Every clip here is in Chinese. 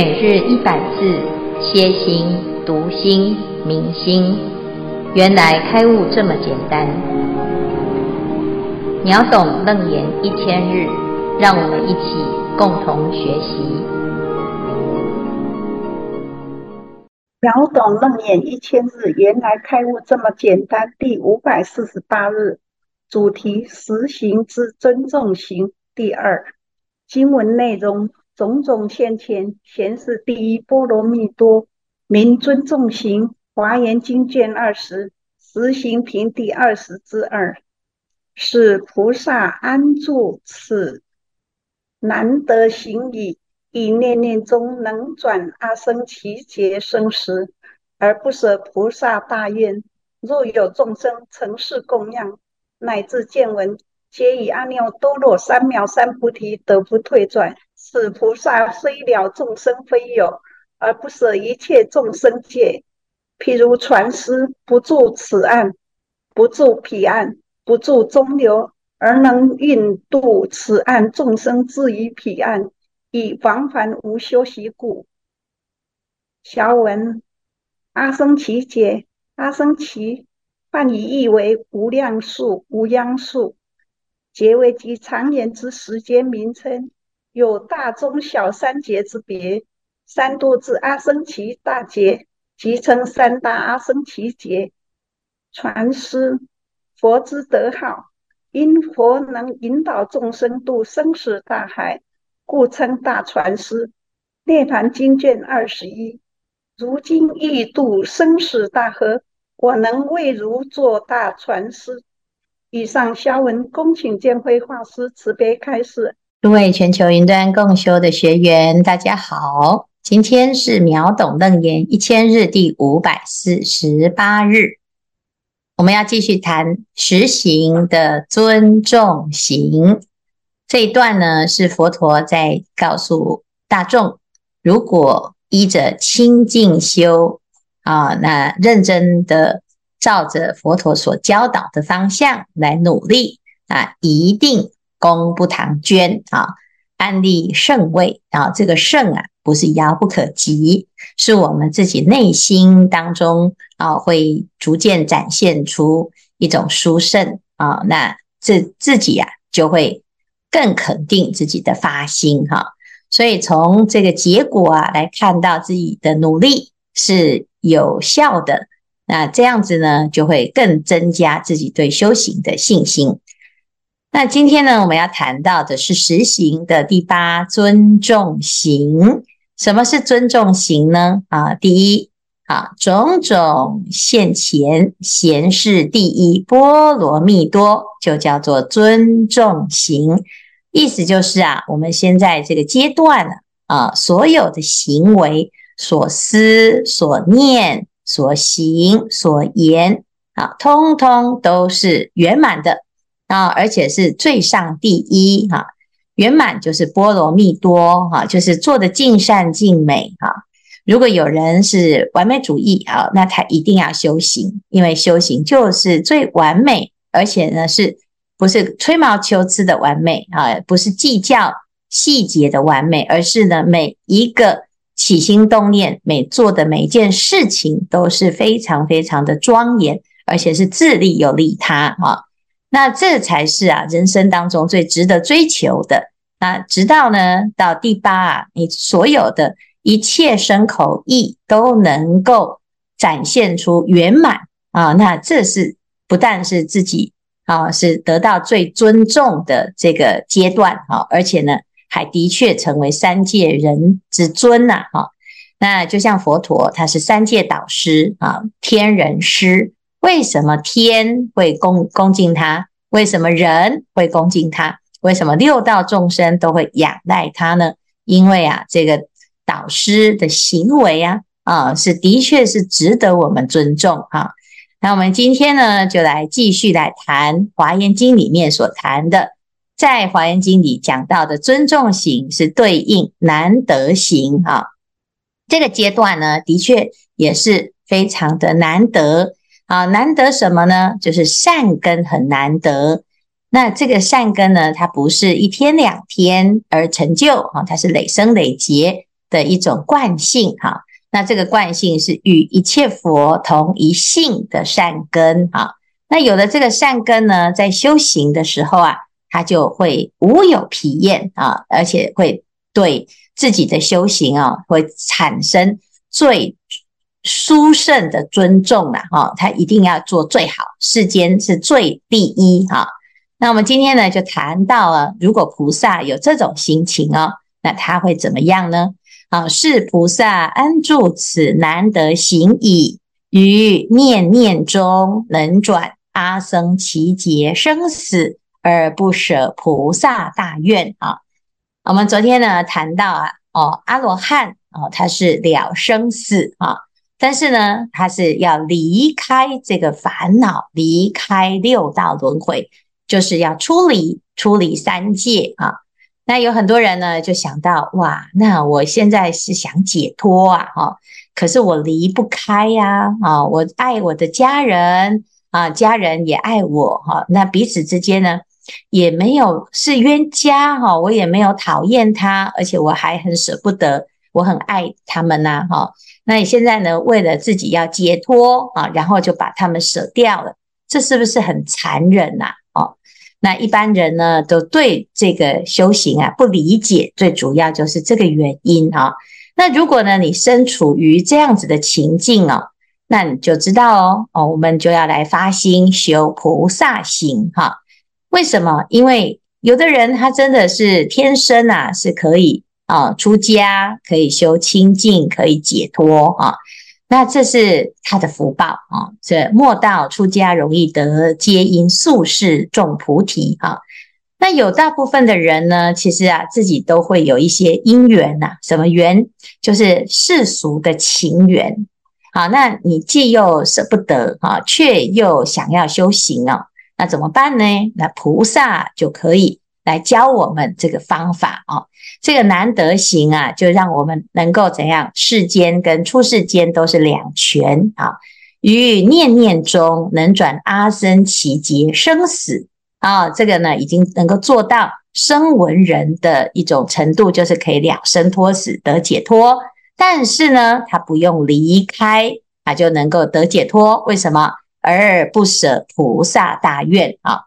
每日一百字，歇心、读心、明心，原来开悟这么简单。秒懂楞严一千日，让我们一起共同学习。秒懂楞严一千日，原来开悟这么简单。第五百四十八日，主题：实行之尊重行。第二，经文内容。种种现前，显示第一波罗蜜多，名尊重行。华严经卷二十，实行品第二十之二，是菩萨安住此难得行已，以念念中能转阿僧祇劫生时，而不舍菩萨大愿。若有众生承事供养，乃至见闻，皆以阿耨多罗三藐三菩提得不退转。此菩萨虽了众生非有，而不舍一切众生界。譬如船师不住此岸，不住彼岸，不住中流，而能运渡此岸众生至于彼岸，以往返无休息故。小文阿僧祇劫，阿僧只梵语意为无量数、无央数，劫为极长远之时间名称。有大、中、小三劫之别，三度之阿僧祇大劫，即称三大阿僧祇劫。传师，佛之德号，因佛能引导众生渡生死大海，故称大传师。涅槃经卷二十一，如今欲渡生死大河，我能为汝作大传师。以上消文，恭请见辉法师慈悲开示。各位全球云端共修的学员，大家好！今天是秒懂楞严一千日第五百四十八日，我们要继续谈实行的尊重行。这一段呢，是佛陀在告诉大众，如果依着清净修啊，那认真的照着佛陀所教导的方向来努力啊，一定。功不唐捐啊，安立圣位啊，这个圣啊，不是遥不可及，是我们自己内心当中啊，会逐渐展现出一种殊胜啊，那自自己啊，就会更肯定自己的发心哈、所以从这个结果啊，来看到自己的努力是有效的，那这样子呢，就会更增加自己对修行的信心。那今天呢，我们要谈到的是实行的第八尊重行。什么是尊重行呢？啊，第一啊，种种现前显示第一波罗蜜多，就叫做尊重行。意思就是啊，我们现在这个阶段呢啊，所有的行为、所思、所念、所行、所言啊，通通都是圆满的。啊，而且是最上第一哈，圆满就是波罗蜜多哈，就是做的尽善尽美哈。如果有人是完美主义啊，那他一定要修行，因为修行就是最完美，而且呢，是不是吹毛求疵的完美啊？不是计较细节的完美，而是呢，每一个起心动念，每做的每一件事情都是非常非常的庄严，而且是自利有利他哈。那这才是啊，人生当中最值得追求的。那直到呢，到第八啊，你所有的一切身口意都能够展现出圆满啊。那这是不但是自己啊，是得到最尊重的这个阶段啊，而且呢，还的确成为三界人之尊呐。哈，那就像佛陀，他是三界导师啊，天人师。为什么天会恭恭敬他？为什么人会恭敬他？为什么六道众生都会仰赖他呢？因为啊，这个导师的行为啊，啊，是的确是值得我们尊重哈。那我们今天呢，就来继续来谈《华严经》里面所谈的，在《华严经》里讲到的尊重行是对应难得行哈。这个阶段呢，的确也是非常的难得。啊，难得什么呢？就是善根很难得。那这个善根呢，它不是一天两天而成就啊，它是累生累劫。的一种惯性哈。那这个惯性是与一切佛同一性的善根哈。那有了这个善根呢，在修行的时候啊，他就会无有疲厌啊，而且会对自己的修行啊，会产生最殊胜的尊重了哈。他一定要做最好，世间是最第一哈。那我们今天呢，就谈到了，如果菩萨有这种心情哦，那他会怎么样呢？啊，是菩萨安住此难得行矣，于念念中能转阿僧只劫生死，而不舍菩萨大愿啊。我们昨天呢谈到啊，哦，阿罗汉哦，他是了生死啊，但是呢，他是要离开这个烦恼，离开六道轮回。就是要出离出离三界啊！那有很多人呢，就想到哇，那我现在是想解脱啊，哈，可是我离不开呀，啊，我爱我的家人啊，家人也爱我哈，那彼此之间呢，也没有是冤家哈，我也没有讨厌他，而且我还很舍不得，我很爱他们呐，哈。那你现在呢，为了自己要解脱啊，然后就把他们舍掉了，这是不是很残忍呐？哦那一般人呢，都对这个修行啊不理解，最主要就是这个原因啊。那如果呢，你身处于这样子的情境哦，那你就知道哦，哦，我们就要来发心修菩萨行哈。为什么？因为有的人他真的是天生啊，是可以啊出家，可以修清净，可以解脱啊。那这是他的福报啊！这莫道出家容易得，皆因宿世种菩提啊。那有大部分的人呢，其实啊，自己都会有一些因缘呐。什么缘？就是世俗的情缘。好，那你既又舍不得啊，却又想要修行啊，那怎么办呢？那菩萨就可以来教我们这个方法啊。这个难得行啊，就让我们能够怎样？世间跟出世间都是两全啊！于念念中能转阿僧只劫生死啊！这个呢，已经能够做到生闻人的一种程度，就是可以了生脱死得解脱。但是呢，他不用离开，他就能够得解脱。为什么？而不舍菩萨大愿啊！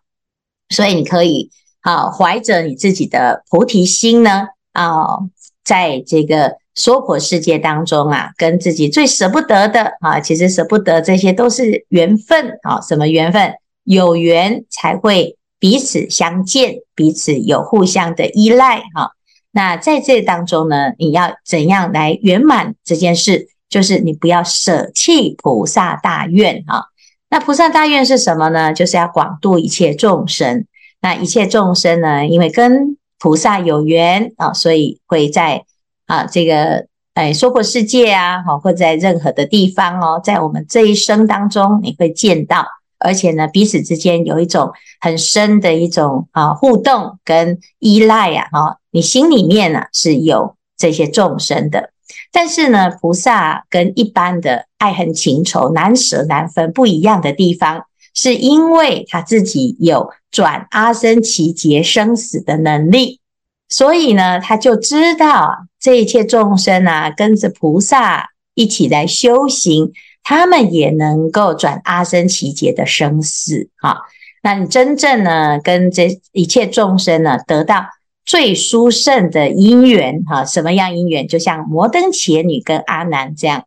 所以你可以啊，怀着你自己的菩提心呢。啊、在这个娑婆世界当中啊，跟自己最舍不得的啊，其实舍不得这些都是缘分啊。什么缘分？有缘才会彼此相见，彼此有互相的依赖哈。那在这当中呢，你要怎样来圆满这件事？就是你不要舍弃菩萨大愿啊。那菩萨大愿是什么呢？就是要广度一切众生。那一切众生呢，因为跟菩萨有缘啊，所以会在啊这个哎娑婆世界啊，好，或在任何的地方哦，在我们这一生当中，你会见到，而且呢，彼此之间有一种很深的一种啊互动跟依赖啊，哈，你心里面呢是有这些众生的，但是呢，菩萨跟一般的爱恨情仇难舍难分不一样的地方。是因为他自己有转阿僧只劫生死的能力，所以呢，他就知道这一切众生啊，跟着菩萨一起来修行，他们也能够转阿僧只劫的生死啊。那你真正呢，跟这一切众生呢，得到最殊胜的因缘哈？什么样因缘？就像摩登伽女跟阿难这样。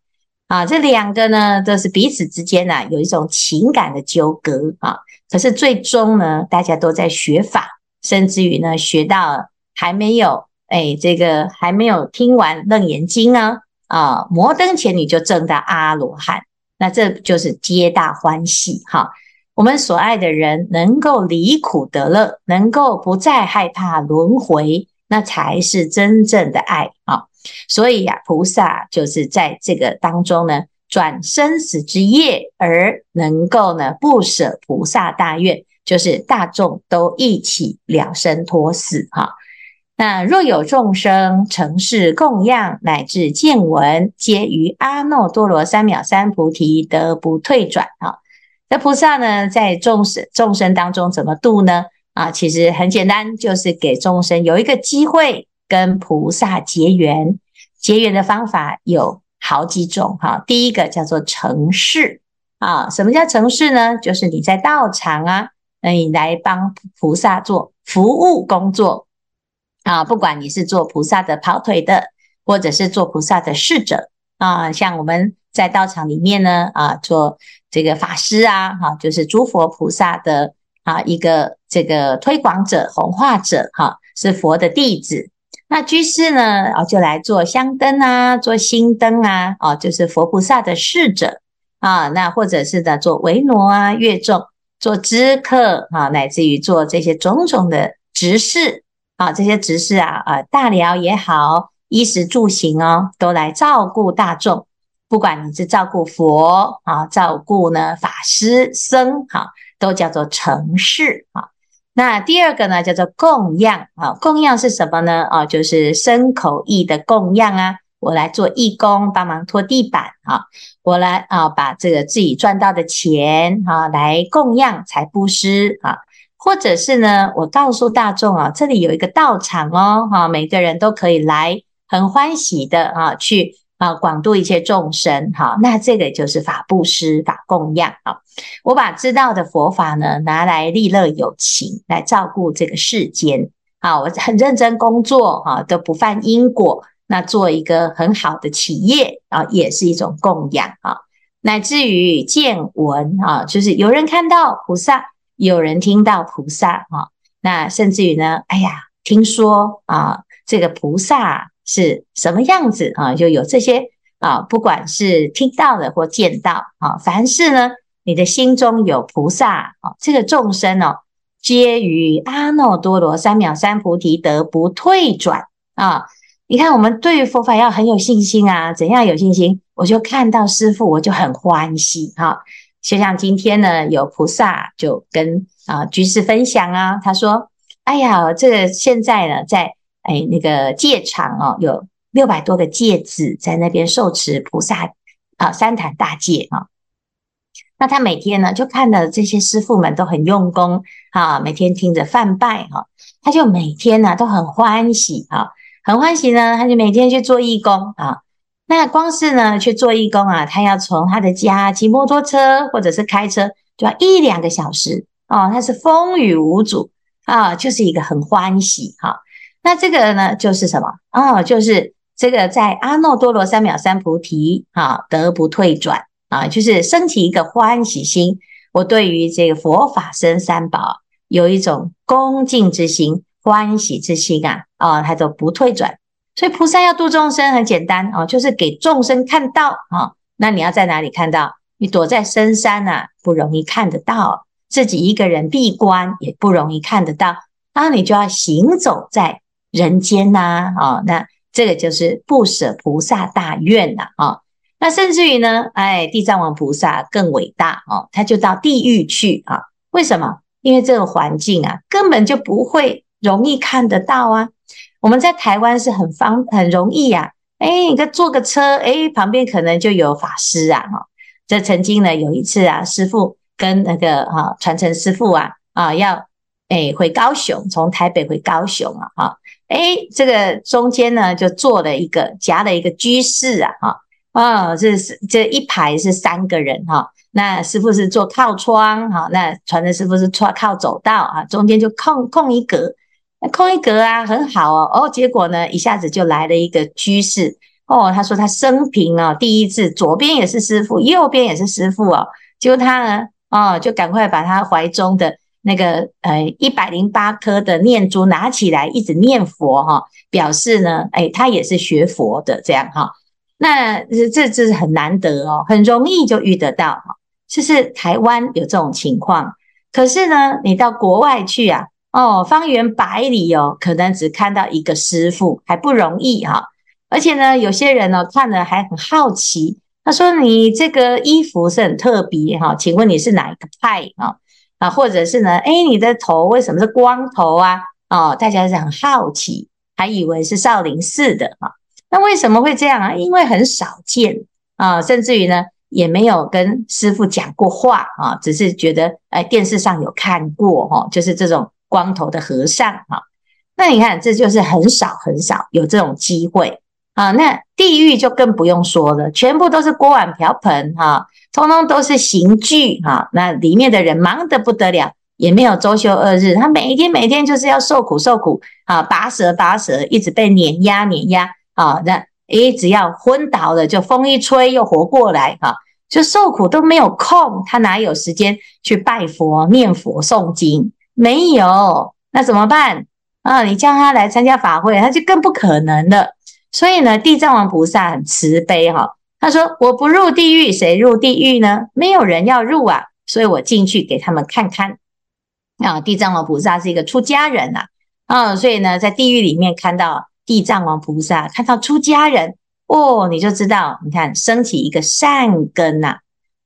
啊，这两个呢，都是彼此之间呢、啊、有一种情感的纠葛啊。可是最终呢，大家都在学法，甚至于呢，学到还没有哎，这个还没有听完楞严经呢啊，摩登前女就证到阿罗汉，那这就是皆大欢喜哈、我们所爱的人能够离苦得乐，能够不再害怕轮回，那才是真正的爱啊。所以呀、菩萨就是在这个当中呢，转生死之业，而能够呢不舍菩萨大愿，就是大众都一起了生脱死哈。那若有众生成事供养，乃至见闻，皆于阿耨多罗三藐三菩提得不退转哈。那菩萨呢，在众生众生当中怎么度呢？啊，其实很简单，就是给众生有一个机会。跟菩萨结缘，结缘的方法有好几种哈。第一个叫做承事啊，什么叫承事呢？就是你在道场啊，那你来帮菩萨做服务工作啊，不管你是做菩萨的跑腿的，或者是做菩萨的侍者啊，像我们在道场里面呢啊，做这个法师啊，哈，就是诸佛菩萨的啊一个这个推广者、弘化者哈，是佛的弟子。那居士呢，啊，就来做香灯啊，做心灯啊，哦，就是佛菩萨的侍者啊。那或者是呢，做维那啊、乐众、做知客啊，乃至于做这些种种的执事啊，这些执事啊，啊，大寮也好，衣食住行哦，都来照顾大众。不管你是照顾佛啊，照顾呢法师僧，哈，都叫做成事啊。那第二个呢，叫做供养啊，供养是什么呢？啊，就是身口意的供养啊。我来做义工，帮忙拖地板啊。我来啊，把这个自己赚到的钱啊，来供养财布施啊。或者是呢，我告诉大众啊，这里有一个道场哦，哈，每个人都可以来，很欢喜的啊，去。啊，广度一切众生，哈，那这个就是法布施、法供养啊。我把知道的佛法呢，拿来利乐有情，来照顾这个世间。啊，我很认真工作，哈，都不犯因果。那做一个很好的企业啊，也是一种供养啊。乃至于见闻啊，就是有人看到菩萨，有人听到菩萨啊。那甚至于呢，哎呀，听说啊，这个菩萨。是什么样子啊？就有这些啊，不管是听到的或见到啊，凡是呢，你的心中有菩萨啊，这个众生哦，皆于阿耨多罗三藐三菩提得不退转啊！你看，我们对于佛法要很有信心啊，怎样有信心？我就看到师父，我就很欢喜哈。就像今天呢，有菩萨就跟啊居士分享啊，他说：“哎呀，这个现在呢，在。”哎，那个戒场哦，有六百多个戒子在那边受持菩萨啊三坛大戒啊。那他每天呢，就看到这些师傅们都很用功啊，每天听着梵呗哈，他就每天呢都很欢喜啊，很欢喜呢，他就每天去做义工啊。那光是呢去做义工啊，他要从他的家骑摩托车或者是开车，就要一两个小时哦，他是风雨无阻啊，就是一个很欢喜哈。那这个呢，就是什么？哦，就是这个在阿耨多罗三藐三菩提啊，得不退转啊，就是升起一个欢喜心。我对于这个佛法僧三宝有一种恭敬之心、欢喜之心啊，啊，它都不退转。所以菩萨要度众生很简单哦，就是给众生看到啊。那你要在哪里看到？你躲在深山啊，不容易看得到；自己一个人闭关也不容易看得到。那你就要行走在。人间呐，啊，那这个就是不舍菩萨大愿呐，啊，那甚至于呢，哎，地藏王菩萨更伟大哦，他就到地狱去啊？为什么？因为这个环境啊，根本就不会容易看得到啊。我们在台湾是很方很容易呀，哎，你个坐个车，哎，旁边可能就有法师啊，哈。这曾经呢有一次啊，师父跟那个啊传承师父啊啊要哎回高雄，从台北回高雄啊，哎，这个中间呢，就坐了一个夹了一个居士啊，哈，啊，这是这一排是三个人哈，那师傅是坐靠窗哈，那传的师傅是坐靠走道啊，中间就空空一格，那空一格啊，很好哦，哦，结果呢，一下子就来了一个居士哦，他说他生平啊第一次，左边也是师傅，右边也是师傅哦，结果他呢，哦，就赶快把他怀中的。那个呃一百零八颗的念珠拿起来，一直念佛哈，表示呢，哎，他也是学佛的这样哈。那这这是很难得哦，很容易就遇得到哈。就是台湾有这种情况，可是呢，你到国外去啊，哦，方圆百里哦，可能只看到一个师傅，还不容易哈。而且呢，有些人呢看了还很好奇，他说：“你这个衣服是很特别哈，请问你是哪一个派啊？”啊，或者是呢？哎，你的头为什么是光头啊？哦，大家是很好奇，还以为是少林寺的啊。那为什么会这样啊？因为很少见啊，甚至于呢，也没有跟师傅讲过话啊，只是觉得哎，电视上有看过哈，就是这种光头的和尚哈。那你看，这就是很少很少有这种机会。啊，那地狱就更不用说了，全部都是锅碗瓢盆哈、通通都是刑具哈。那里面的人忙得不得了，也没有周休二日，他每天每天就是要受苦受苦啊，拔舌拔舌，一直被碾压碾压啊。那诶，只要昏倒了，就风一吹又活过来哈、就受苦都没有空，他哪有时间去拜佛念佛诵经？没有，那怎么办啊？你叫他来参加法会，他就更不可能了。所以呢，地藏王菩萨很慈悲哈、哦，他说：“我不入地狱，谁入地狱呢？没有人要入啊，所以我进去给他们看看。”啊，地藏王菩萨是一个出家人呐，啊，所以呢，在地狱里面看到地藏王菩萨，看到出家人，哦，你就知道，你看升起一个善根呐，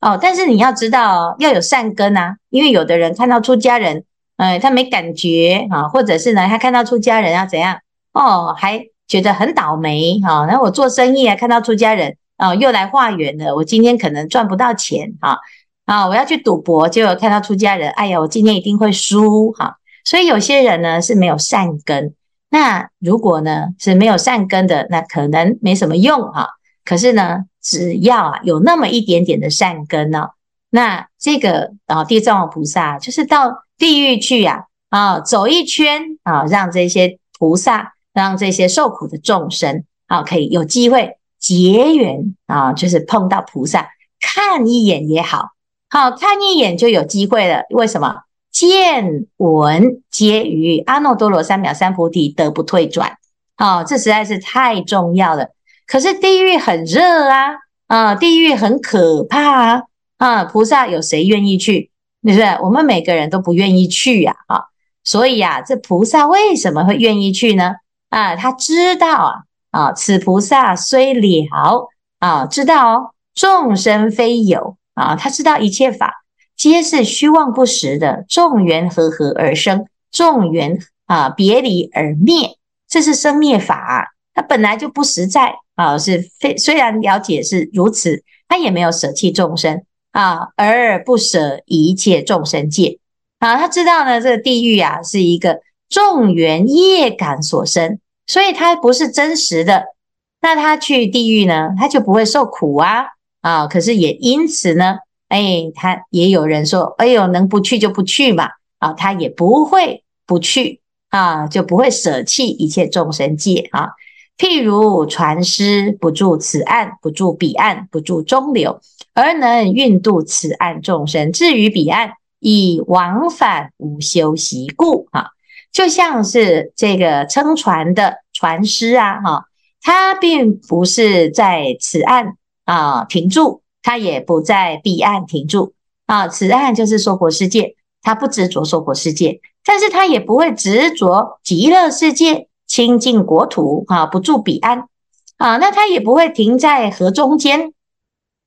哦，但是你要知道要有善根呐，因为有的人看到出家人，哎，他没感觉啊，或者是呢，他看到出家人要怎样，哦，还。觉得很倒霉哈，然后我做生意啊，看到出家人啊又来化缘了，我今天可能赚不到钱哈啊，我要去赌博，结果看到出家人，哎呀，我今天一定会输哈。所以有些人呢是没有善根，那如果呢是没有善根的，那可能没什么用哈。可是呢，只要啊有那么一点点的善根呢，那这个啊地藏王菩萨就是到地狱去呀啊走一圈啊，让这些菩萨。让这些受苦的众生啊，可以有机会结缘啊，就是碰到菩萨，看一眼也好，好看一眼就有机会了。为什么？见闻皆于阿耨多罗三藐三菩提，得不退转。啊，这实在是太重要了。可是地狱很热啊，啊，地狱很可怕啊，啊，菩萨有谁愿意去？对不对？我们每个人都不愿意去呀，啊，所以呀，这菩萨为什么会愿意去呢？啊，他知道啊，啊，此菩萨虽了啊，知道，众生非有啊，他知道一切法皆是虚妄不实的，众缘和合而生，众缘啊别离而灭，这是生灭法，它本来就不实在啊，是非虽然了解是如此，他也没有舍弃众生啊，而不舍一切众生界啊，他知道呢，这个地狱啊是一个。众缘业感所生，所以它不是真实的。那他去地狱呢，他就不会受苦啊啊！可是也因此呢，哎，他也有人说，哎呦，能不去就不去嘛啊，他也不会不去啊，就不会舍弃一切众生界啊。譬如船师不住此岸，不住彼岸，不住中流，而能运渡此岸众生至于彼岸，以往返无休息故啊。就像是这个撑船的船师啊，哈，他并不是在此岸啊停住，他也不在彼岸停住啊。此岸就是娑婆世界，他不执着娑婆世界，但是他也不会执着极乐世界清净国土啊，不住彼岸啊。那他也不会停在河中间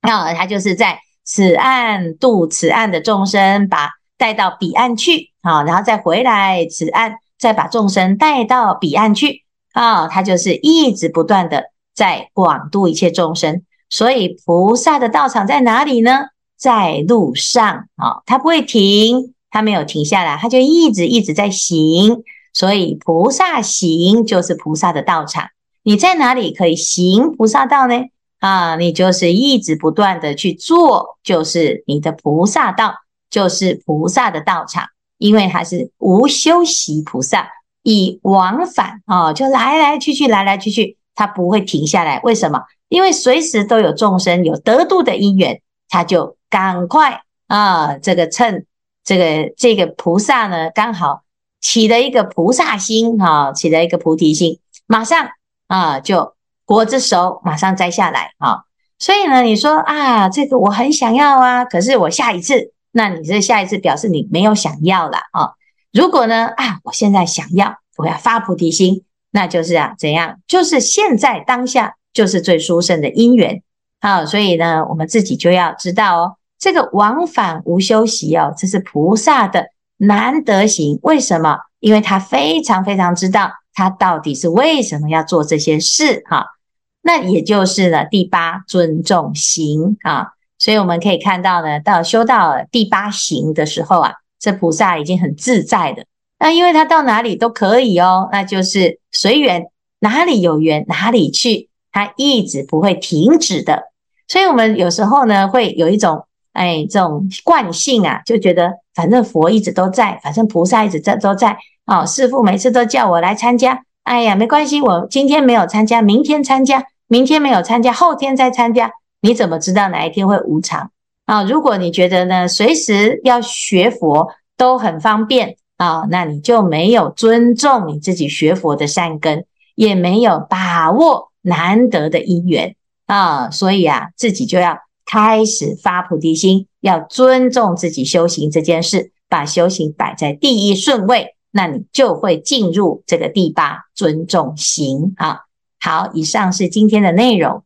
啊，他就是在此岸渡此岸的众生，把带到彼岸去。好，然后再回来此岸，再把众生带到彼岸去。啊，他就是一直不断的在广度一切众生。所以菩萨的道场在哪里呢？在路上。啊，他不会停，他没有停下来，他就一直一直在行。所以菩萨行就是菩萨的道场。你在哪里可以行菩萨道呢？啊，你就是一直不断的去做，就是你的菩萨道，就是菩萨的道场。因为他是无休息菩萨，以往返啊，就来来去去，来来去去，他不会停下来。为什么？因为随时都有众生有得度的因缘，他就赶快啊，这个趁这个这个菩萨呢，刚好起了一个菩萨心啊，起了一个菩提心，马上啊就果子熟，马上摘下来啊。所以呢，你说啊，这个我很想要啊，可是我下一次。那你这下一次表示你没有想要了啊？如果呢啊，我现在想要，我要发菩提心，那就是啊怎样？就是现在当下就是最殊胜的因缘。好，所以呢，我们自己就要知道哦，这个往返无休息哦，这是菩萨的难得行。为什么？因为他非常非常知道他到底是为什么要做这些事哈。那也就是呢，第八尊重行啊。所以我们可以看到呢，到修到第八行的时候啊，这菩萨已经很自在的。那因为他到哪里都可以哦，那就是随缘，哪里有缘哪里去它一直不会停止的。所以，我们有时候呢，会有一种哎，这种惯性啊，就觉得反正佛一直都在，反正菩萨一直在都在哦。师父每次都叫我来参加，哎呀，没关系，我今天没有参加，明天参加，明天没有参加，后天再参加。你怎么知道哪一天会无常啊？如果你觉得呢，随时要学佛都很方便啊，那你就没有尊重你自己学佛的善根，也没有把握难得的因缘啊。所以啊，自己就要。开始发菩提心，要尊重自己修行这件事，把修行摆在第一顺位，那你就会进入这个第八尊重行啊。好，以上是今天的内容。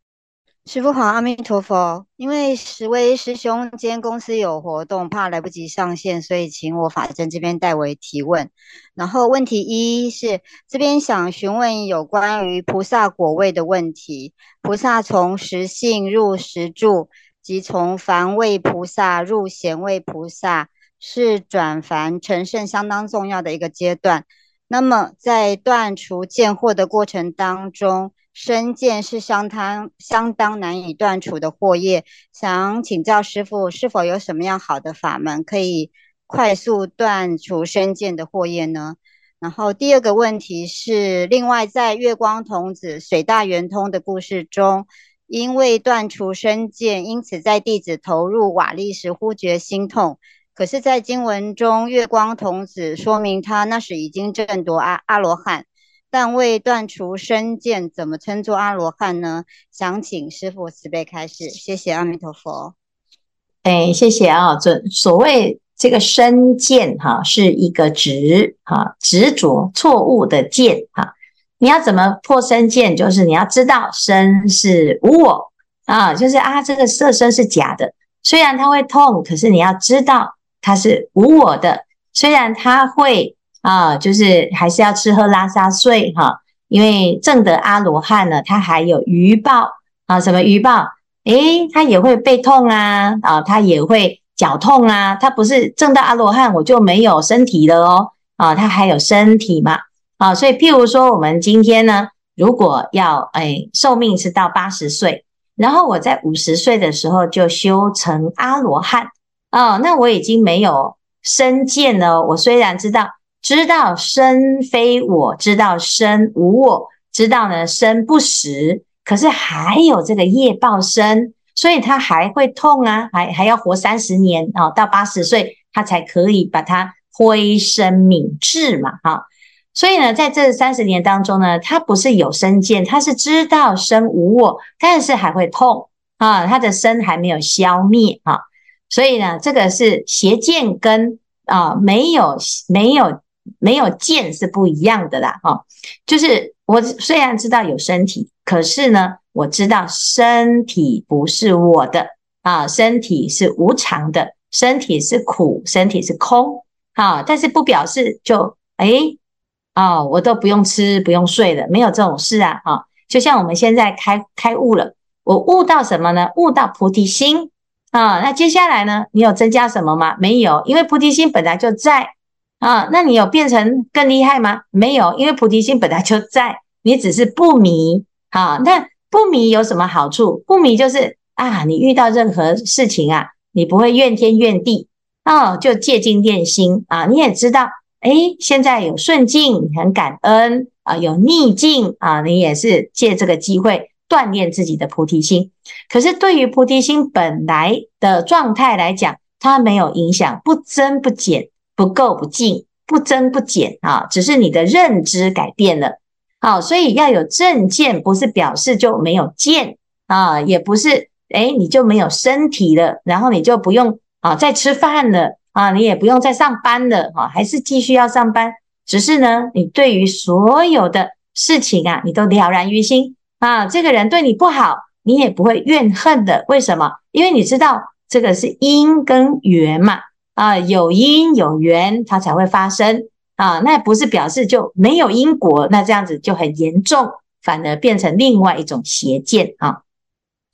师父好，阿弥陀佛。因为十位师兄今天公司有活动，怕来不及上线，所以请我法珍这边代为提问。然后问题一是这边想询问有关于菩萨果位的问题。菩萨从实性入实住。即从凡位菩萨入贤位菩萨，是转凡成圣相当重要的一个阶段。那么，在断除见惑的过程当中，身见是相当相当难以断除的惑业。想请教师父，是否有什么样好的法门可以快速断除身见的惑业呢？然后第二个问题是，另外在月光童子水大圆通的故事中。因为断除身见，因此在弟子投入瓦砾时忽觉心痛。可是，在经文中，月光童子说明他那时已经证夺阿阿罗汉，但未断除身见，怎么称作阿罗汉呢？想请师父慈悲开示。谢谢阿弥陀佛。哎，谢谢啊。这所谓这个身见哈，是一个执哈执着错误的见哈。你要怎么破身见？就是你要知道身是无我啊，就是啊，这个色身是假的，虽然它会痛，可是你要知道它是无我的。虽然它会啊，就是还是要吃喝拉撒睡哈，因为正得阿罗汉呢，它还有余报啊，什么余报？诶，它也会背痛啊，啊，它也会脚痛啊，它不是正到阿罗汉我就没有身体了哦，啊，它还有身体嘛。啊，所以譬如说，我们今天呢，如果要哎寿命是到八十岁，然后我在五十岁的时候就修成阿罗汉，哦，那我已经没有身见了。我虽然知道知道身非我，知道身无我，知道呢身不实，可是还有这个业报身，所以他还会痛啊，还还要活三十年啊，哦，到八十岁他才可以把它灰身泯智嘛，哈，所以呢，在这三十年当中呢，他不是有身见，他是知道身无我，但是还会痛啊，他的身还没有消灭啊。所以呢，这个是邪见跟啊没有没有没有见是不一样的啦。哈，就是我虽然知道有身体，可是呢，我知道身体不是我的啊，身体是无常的，身体是苦，身体是空啊，但是不表示就诶啊、哦，我都不用吃，不用睡了，没有这种事啊！啊、就像我们现在开开悟了，我悟到什么呢？悟到菩提心啊、那接下来呢？你有增加什么吗？没有，因为菩提心本来就在啊、那你有变成更厉害吗？没有，因为菩提心本来就在，你只是不迷啊、那不迷有什么好处？不迷就是啊，你遇到任何事情啊，你不会怨天怨地哦，就借精练心啊。你也知道。哎，现在有顺境，很感恩啊；有逆境啊，你也是借这个机会锻炼自己的菩提心。可是对于菩提心本来的状态来讲，它没有影响，不增不减，不垢不净，不增不减啊，只是你的认知改变了。好，所以要有正见，不是表示就没有见啊，也不是哎你就没有身体了，然后你就不用啊再吃饭了。啊，你也不用再上班了，啊，还是继续要上班，只是呢，你对于所有的事情啊，你都了然于心啊。这个人对你不好，你也不会怨恨的。为什么？因为你知道这个是因跟缘嘛，啊，有因有缘，它才会发生啊。那不是表示就没有因果，那这样子就很严重，反而变成另外一种邪见啊。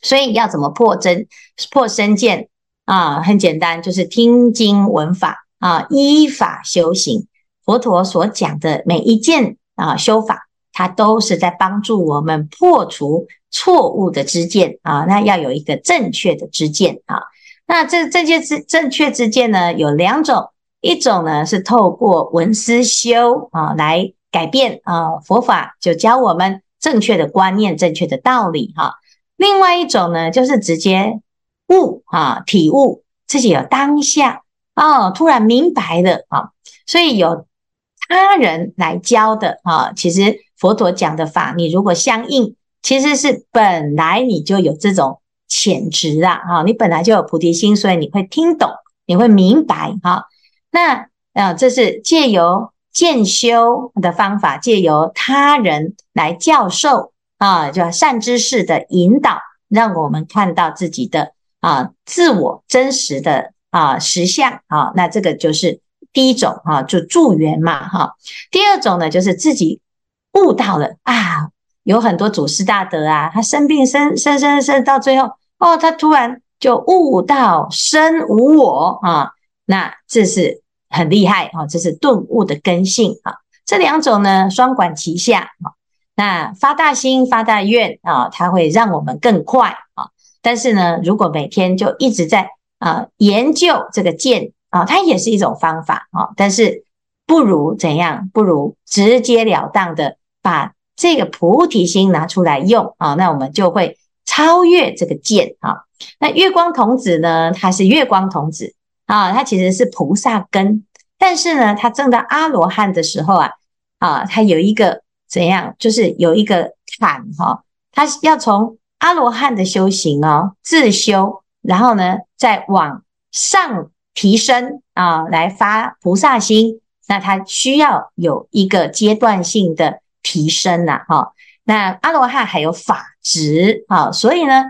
所以要怎么破真破身见？啊，很简单，就是听经闻法啊，依法修行。佛陀所讲的每一件啊修法，它都是在帮助我们破除错误的知见啊，那要有一个正确的知见啊。那这正确知正确之见呢，有两种，一种呢是透过闻思修啊来改变啊，佛法就教我们正确的观念、正确的道理哈。另外一种呢，就是直接悟啊，体悟自己有当下哦，突然明白了啊，所以有他人来教的啊，其实佛陀讲的法，你如果相应，其实是本来你就有这种潜质啊，哈，你本来就有菩提心，所以你会听懂，你会明白哈。那啊，这是借由渐修的方法，借由他人来教授啊，就善知识的引导，让我们看到自己的啊自我真实的啊实相啊。那这个就是第一种啊，就助缘嘛哈。第二种呢，就是自己悟到了啊，有很多祖师大德啊，他生病生生生生到最后哦，他突然就悟到身无我啊，那这是。很厉害啊！这是顿悟的根性啊。这两种呢，双管齐下啊。那发大心、发大愿啊，它会让我们更快啊。但是呢，如果每天就一直在啊研究这个见啊，它也是一种方法啊。但是不如怎样？不如直截了当的把这个菩提心拿出来用啊。那我们就会超越这个见啊。那月光童子呢？他是月光童子。啊，他其实是菩萨根，但是呢，他证到阿罗汉的时候啊，啊，他有一个怎样，就是有一个坎哈，他要从阿罗汉的修行哦，自修，然后呢，再往上提升啊，来发菩萨心，那他需要有一个阶段性的提升呐，哈，那阿罗汉还有法执啊，所以呢，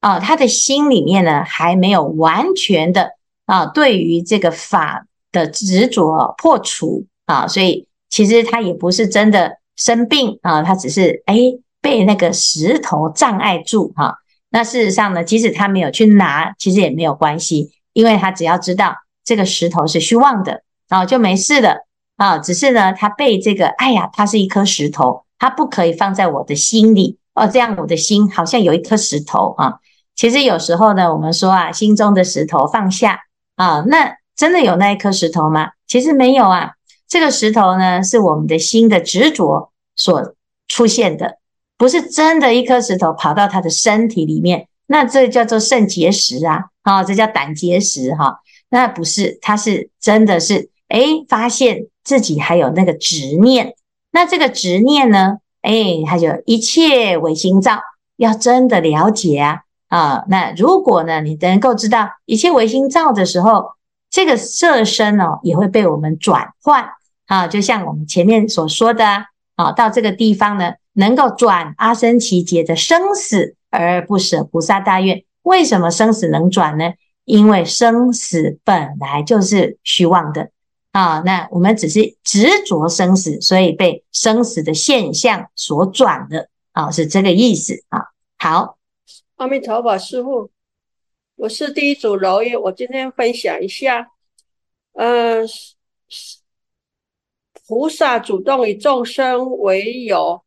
啊，他的心里面呢，还没有完全的。啊，对于这个法的执着破除啊，所以其实他也不是真的生病啊，他只是哎被那个石头障碍住哈。那事实上呢，即使他没有去拿，其实也没有关系，因为他只要知道这个石头是虚妄的啊，就没事了啊。只是呢，他被这个哎呀，它是一颗石头，它不可以放在我的心里哦，这样我的心好像有一颗石头啊。其实有时候呢，我们说啊，心中的石头放下。啊，那真的有那一颗石头吗？其实没有啊。这个石头呢，是我们的心的执着所出现的，不是真的一颗石头跑到他的身体里面。那这叫做肾结石啊，啊，这叫胆结石哈、那不是，他是真的是，诶，发现自己还有那个执念。那这个执念呢，诶，他就一切唯心造，要真的了解啊。啊，那如果呢，你能够知道一切唯心造的时候，这个色身哦，也会被我们转换啊，就像我们前面所说的啊，到这个地方呢，能够转阿僧祇劫的生死而不舍菩萨大愿。为什么生死能转呢？因为生死本来就是虚妄的啊，那我们只是执着生死，所以被生死的现象所转的啊，是这个意思啊。好。阿弥陀佛，师父，我是第一组柔月，我今天分享一下，嗯、呃，菩萨主动以众生为友，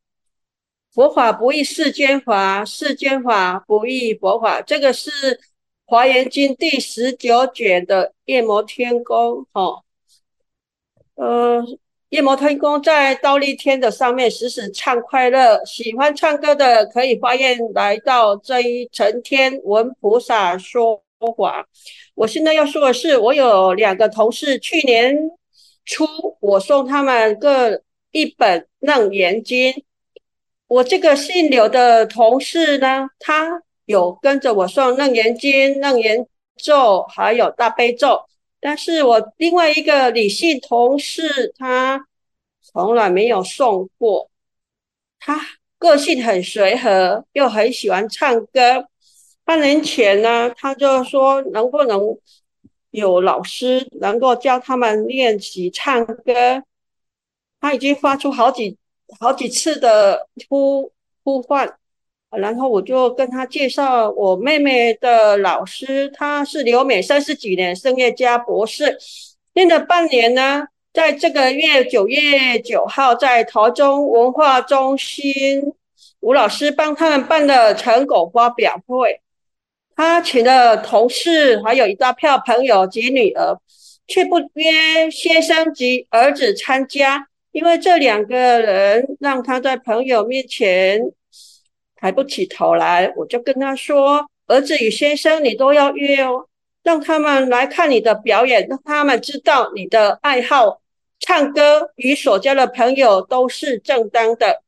佛法不异世间法，世间法不异佛法。这个是《华严经》第十九卷的夜摩天宫，哈，呃。夜摩天宫在倒立天的上面，时时唱快乐。喜欢唱歌的可以发愿来到这一层天，闻菩萨说法。我现在要说的是，我有两个同事，去年初我送他们各一本《楞严经》。我这个姓刘的同事呢，他有跟着我送《楞严经》、《楞严咒》还有大悲咒。但是我另外一个李姓同事，他从来没有送过。他个性很随和，又很喜欢唱歌。半年前呢，他就说能不能有老师能够教他们练习唱歌。他已经发出好几好几次的呼呼唤。然后我就跟他介绍我妹妹的老师，她是留美三十几年，圣叶嘉博士，练了半年呢，在这个月九月九号，在台中文化中心吴老师帮他们办了成果发表会，他请了同事，还有一大票朋友及女儿，却不约先生及儿子参加，因为这两个人让他在朋友面前抬不起头来。我就跟他说：“儿子与先生，你都要约哦，让他们来看你的表演，让他们知道你的爱好，唱歌与所交的朋友都是正当的。”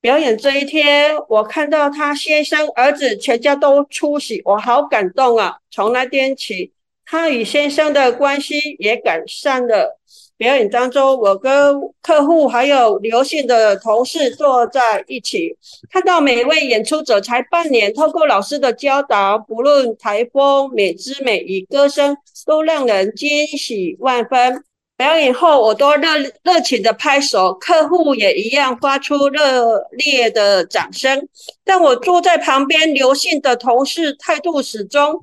表演这一天，我看到他先生、儿子全家都出席，我好感动啊！从那天起，他与先生的关系也改善了。表演当中，我跟客户还有刘姓的同事坐在一起，看到每位演出者才半年，透过老师的教导，不论台风、美姿美仪、歌声，都让人惊喜万分。表演后，我都热热情的拍手，客户也一样发出热烈的掌声。但我坐在旁边，刘姓的同事态度始终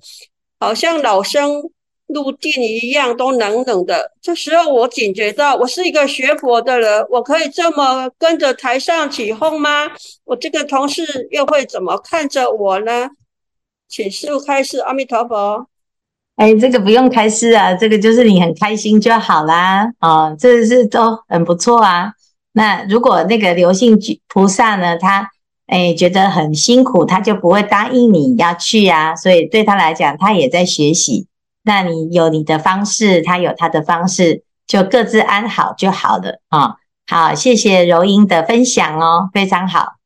好像老生入定一样，都冷冷的。这时候，我警觉到，我是一个学佛的人，我可以这么跟着台上起哄吗？我这个同事又会怎么看着我呢？请师父开示，阿弥陀佛。哎，这个不用开示啊，这个就是你很开心就好啦。哦，这是都很不错啊。那如果那个刘姓菩萨呢，他哎觉得很辛苦，他就不会答应你要去啊。所以对他来讲，他也在学习。那你有你的方式，他有他的方式，就各自安好就好了啊。好，谢谢柔英的分享哦，非常好。